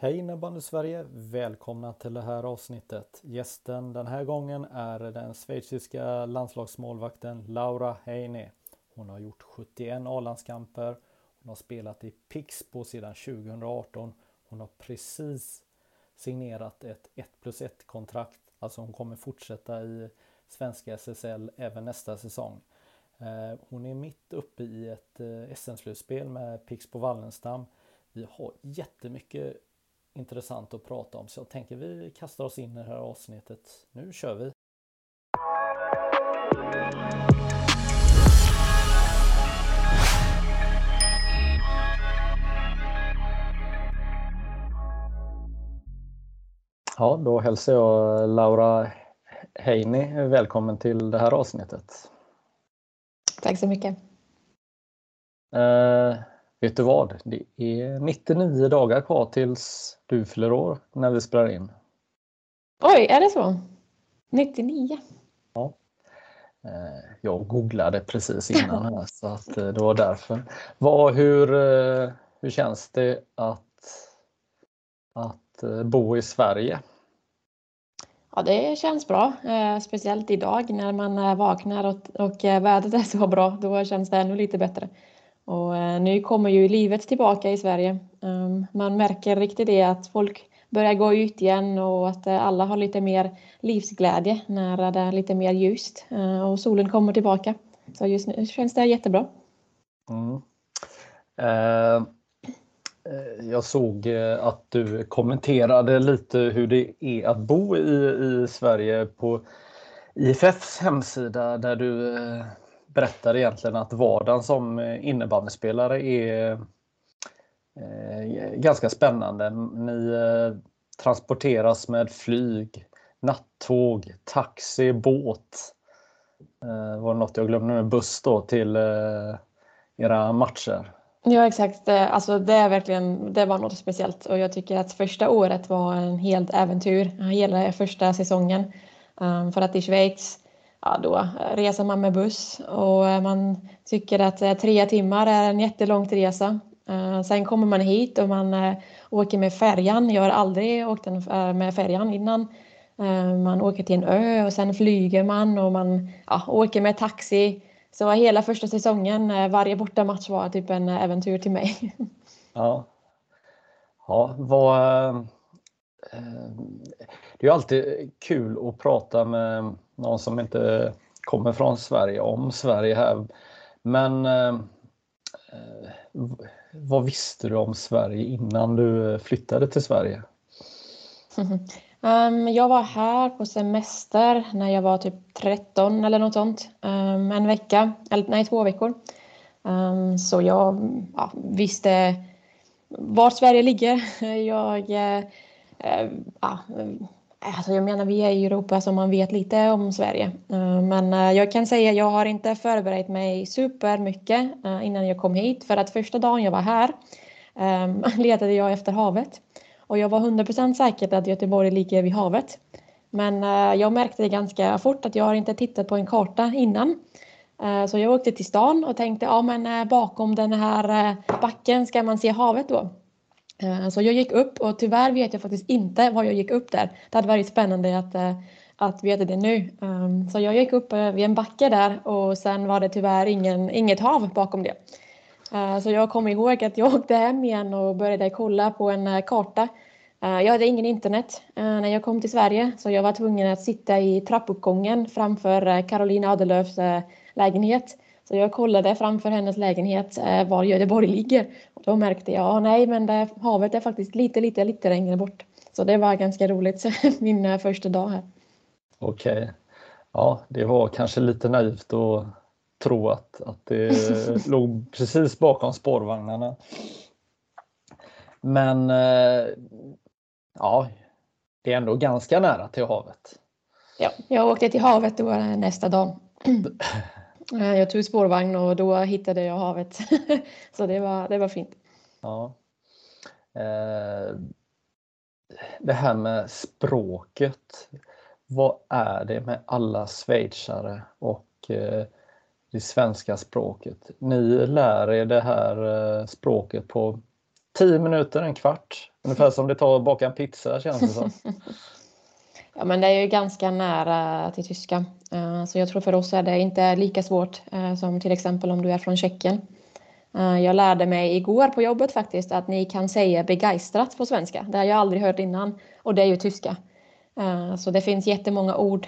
Hej innebandy Sverige! Välkomna till det här avsnittet. Gästen den här gången är den schweiziska landslagsmålvakten Laura Heine. Hon har gjort 71 A-landskamper. Hon har spelat i Pixbo sedan 2018. Hon har precis signerat ett 1 plus 1 kontrakt. Alltså hon kommer fortsätta i svenska SSL även nästa säsong. Eh, hon är mitt uppe i ett eh, SM-slutspel med Pixbo Wallenstam. Vi har jättemycket intressant att prata om så jag tänker vi kastar oss in i det här avsnittet. Nu kör vi! Ja, då hälsar jag Laura Heini välkommen till det här avsnittet. Tack så mycket. Vet du vad? Det är 99 dagar kvar tills du fyller år när vi spelar in. Oj, är det så? 99? Ja. Eh, jag googlade precis innan här så att eh, det var därför. Vad, hur, eh, hur känns det att, att bo i Sverige? Ja, det känns bra. Speciellt idag när man vaknar och, och vädret är så bra. Då känns det ännu lite bättre. Och eh, nu kommer ju livet tillbaka i Sverige. Ehm, man märker riktigt det att folk börjar gå ut igen och att eh, alla har lite mer livsglädje när det är lite mer ljust eh, och solen kommer tillbaka. Så just nu känns det jättebra. Mm. Ehm, eh, jag såg att du kommenterade lite hur det är att bo i, i Sverige på IFFs hemsida där du berättar egentligen att vardagen som eh, innebandyspelare är eh, ganska spännande. Ni eh, transporteras med flyg, nattåg, taxi, båt. Var det något jag glömde med buss då till era matcher? Ja exakt, alltså det är verkligen, det var något speciellt och jag tycker att första året var en helt äventyr, hela första säsongen. För att i Schweiz, ja då reser man med buss och eh, man tycker att eh, tre timmar är en jättelång resa. Eh, sen kommer man hit och man åker med färjan. Jag har aldrig åkt med färjan innan. Man åker till en ö och sen flyger man och man ja, åker med taxi. Så hela första säsongen, varje bortamatch var typ en äventyr till mig. Ja. Ja, vad... Det är ju alltid kul att prata med någon som inte kommer från Sverige om Sverige här. Men eh, eh vad visste du om Sverige innan du flyttade till Sverige? Um, jag var här på semester när jag var typ 13 eller något sånt. Um, en vecka, eller nej två veckor. Um, så jag ja, visste var Sverige ligger. Jag, eh, eh ja, alltså jag menar vi är i Europa så man vet lite om Sverige. Eh, men eh, jag kan säga jag har inte förberett mig supermycket eh, innan jag kom hit. För att första dagen jag var här ehm, letade jag efter havet. Och jag var 100% säker på att Göteborg ligger vid havet. Men jag märkte ganska fort att jag har inte tittat på en karta innan. Så jag åkte till stan och tänkte ja men bakom den här backen ska man se havet då. Eh, så jag gick upp och tyvärr vet jag faktiskt inte var jag gick upp där. Det hade varit spännande att, eh, att veta det nu. Ehm, så jag gick upp eh, vid en backe där och sen var det tyvärr ingen, inget hav bakom det. Så jag kommer ihåg att jag åkte hem igen och började kolla på en karta. Jag hade ingen internet när jag kom till Sverige så jag var tvungen att sitta i trappuppgången framför Caroline Adelöfs lägenhet. Så jag kollade framför hennes lägenhet eh, var Göteborg ligger. Och då märkte jag, ah, nej men det, havet är faktiskt lite, lite, lite längre bort. Så det var ganska roligt min eh, första dag här. Okej. Ja, det var kanske lite naivt att tro att, att det låg precis bakom spårvagnarna. Men eh, ja, det är ändå ganska nära till havet. Ja, jag åkte till havet då nästa dag. Jag tog spårvagn och då hittade jag havet. Så det var, det var fint. Ja. Eh, det här med språket. Vad är det med alla schweizare och eh, det svenska språket? Ni lär er det här eh, språket på 10 minuter, en kvart. Ungefär som det tar att baka en pizza känns det som. Ja, men det är ju ganska nära till tyska. Eh, så jag tror för oss är det inte lika svårt eh, som till exempel om du är från Tjeckien. Eh, jag lärde mig igår på jobbet faktiskt att ni kan säga begeistrat på svenska. Det har jag aldrig hört innan och det är ju tyska. Så det finns jättemånga ord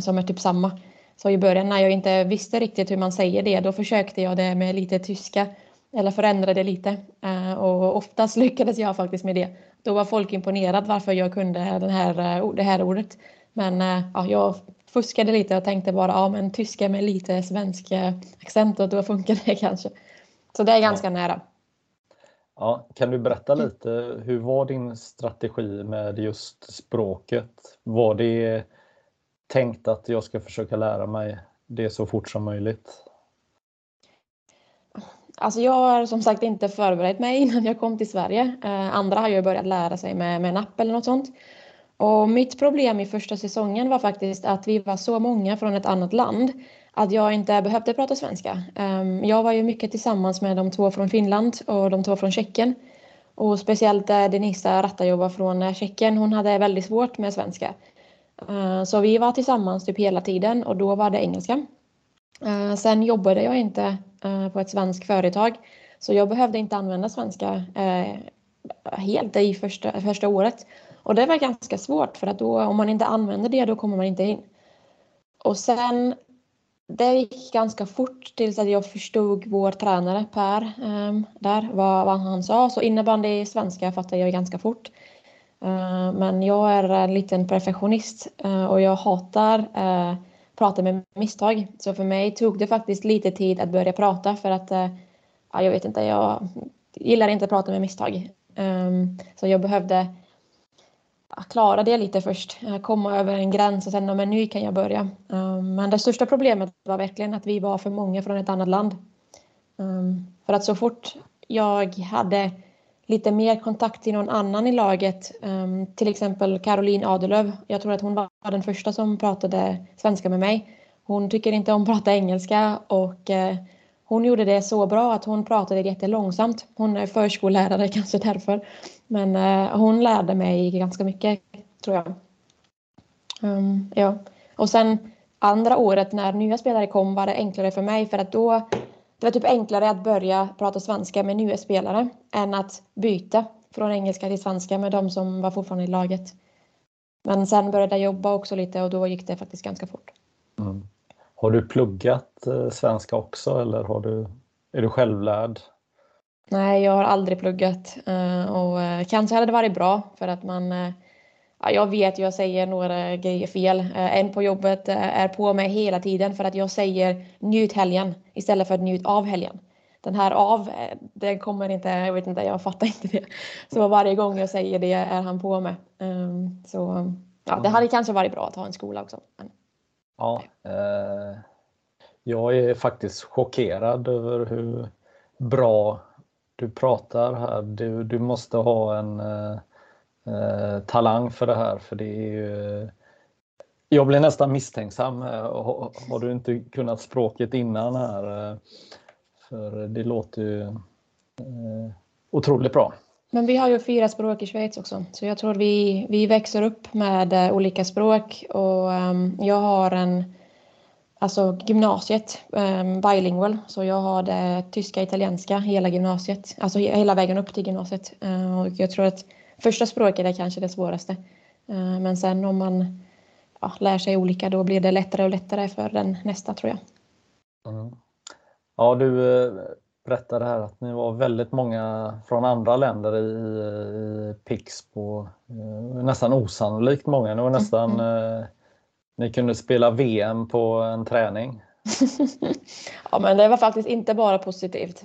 som är typ samma. Så i början när jag inte visste riktigt hur man säger det, då försökte jag det med lite tyska eller förändrade lite. Och oftast lyckades jag faktiskt med det. Då var folk imponerade varför jag kunde den här, det här ordet. Men ja, jag fuskade lite och tänkte bara ja men tyska med lite svensk accent och då funkar det kanske. Så det är ganska ja. nära. Ja, kan du berätta lite, hur var din strategi med just språket? Var det tänkt att jag ska försöka lära mig det så fort som möjligt? Alltså jag har som sagt inte förberett mig innan jag kom till Sverige. Eh, andra har ju börjat lära sig med, med en app eller något sånt. Och mitt problem i första säsongen var faktiskt att vi var så många från ett annat land att jag inte behövde prata svenska. Ehm, jag var ju mycket tillsammans med de två från Finland och de två från Tjeckien. Och speciellt eh, Denisa Rattajova från eh, Tjeckien, hon hade väldigt svårt med svenska. Så vi var tillsammans typ hela tiden och då var det engelska. Sen jobbade jag inte Eh, på ett svenskt företag så jag behövde inte använda svenska eh, helt i första, första året. Och det var ganska svårt för att då, om man inte använder det då kommer man inte in. Och sen det gick ganska fort tills att jag förstod vår tränare Per um, där, vad, vad, han sa. Så innebandy svenska fattade jag ganska fort. Uh, men jag är en liten perfektionist uh, och jag hatar uh, prata med misstag. Så för mig tog det faktiskt lite tid att börja prata för att eh, ja, jag vet inte, jag gillar inte att prata med misstag. Um, så jag behövde klara det lite först, eh, komma över en gräns och sen, men nu kan jag börja. Um, men det största problemet var verkligen att vi var för många från ett annat land. Um, för att så fort jag hade lite mer kontakt till någon annan i laget, um, till exempel Caroline Adelöv. Jag tror att hon var den första som pratade svenska med mig. Hon tycker inte om att prata engelska och uh, hon gjorde det så bra att hon pratade jättelångsamt. Hon är förskollärare, kanske därför. Men uh, hon lärde mig ganska mycket, tror jag. Um, ja. Och sen andra året när nya spelare kom var det enklare för mig för att då det var typ enklare att börja prata svenska med nya spelare än att byta från engelska till svenska med de som var fortfarande i laget. Men sen började jag jobba också lite och då gick det faktiskt ganska fort. Mm. Har du pluggat eh, svenska också eller har du, är du självlärd? Nej, jag har aldrig pluggat eh, och eh, kanske hade det varit bra för att man ja, jag vet jag säger några grejer fel. Eh, en på jobbet eh, är på mig hela tiden för att jag säger njut helgen istället för njut av helgen. Den här av, eh, den kommer inte, jag vet inte, jag fattar inte det. Så varje gång jag säger det är han på mig. Ehm, så ja, det hade kanske varit bra att ha en skola också. Men... Ja, eh, jag är faktiskt chockerad över hur bra du pratar här. Du, du måste ha en eh, eh talang för det här för det är ju jag blir nästan misstänksam. Eh, har, har du inte kunnat språket innan här? Eh, för det låter ju eh, otroligt bra. Men vi har ju fyra språk i Schweiz också, så jag tror vi, vi växer upp med eh, olika språk och um, jag har en, alltså gymnasiet, um, bilingual, så jag har det tyska, italienska hela gymnasiet, alltså hela vägen upp till gymnasiet. Uh, och jag tror att första språket är kanske det svåraste, uh, men sen om man ja, lär sig olika då blir det lättare och lättare för den nästa tror jag. Mm. Ja, du berättade här att ni var väldigt många från andra länder i, i Pixbo. Eh, nästan osannolikt många. Det var nästan mm. eh, ni kunde spela VM på en träning. ja, men det var faktiskt inte bara positivt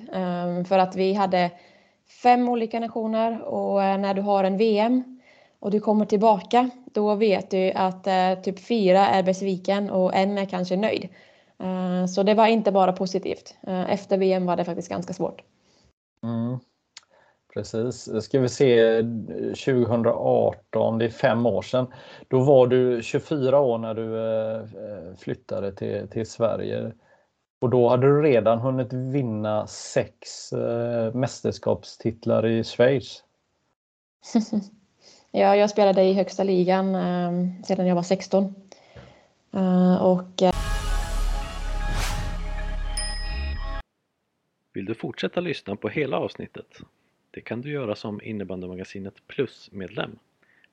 för att vi hade fem olika nationer och eh, när du har en VM och du kommer tillbaka, då vet du att eh, typ fyra är besviken och en är kanske nöjd. Eh, så det var inte bara positivt. Eh, efter VM var det faktiskt ganska svårt. Mm. Precis. Ska vi se 2018, det är fem år sedan. Då var du 24 år när du eh, flyttade till, till Sverige. Och då hade du redan hunnit vinna sex eh, mästerskapstitlar i Schweiz. ja, jag spelade i högsta ligan eh, sedan jag var 16. Uh, och, uh... Vill du fortsätta lyssna på hela avsnittet? Det kan du göra som innebandymagasinet Plus-medlem.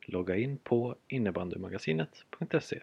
Logga in på innebandymagasinet.se.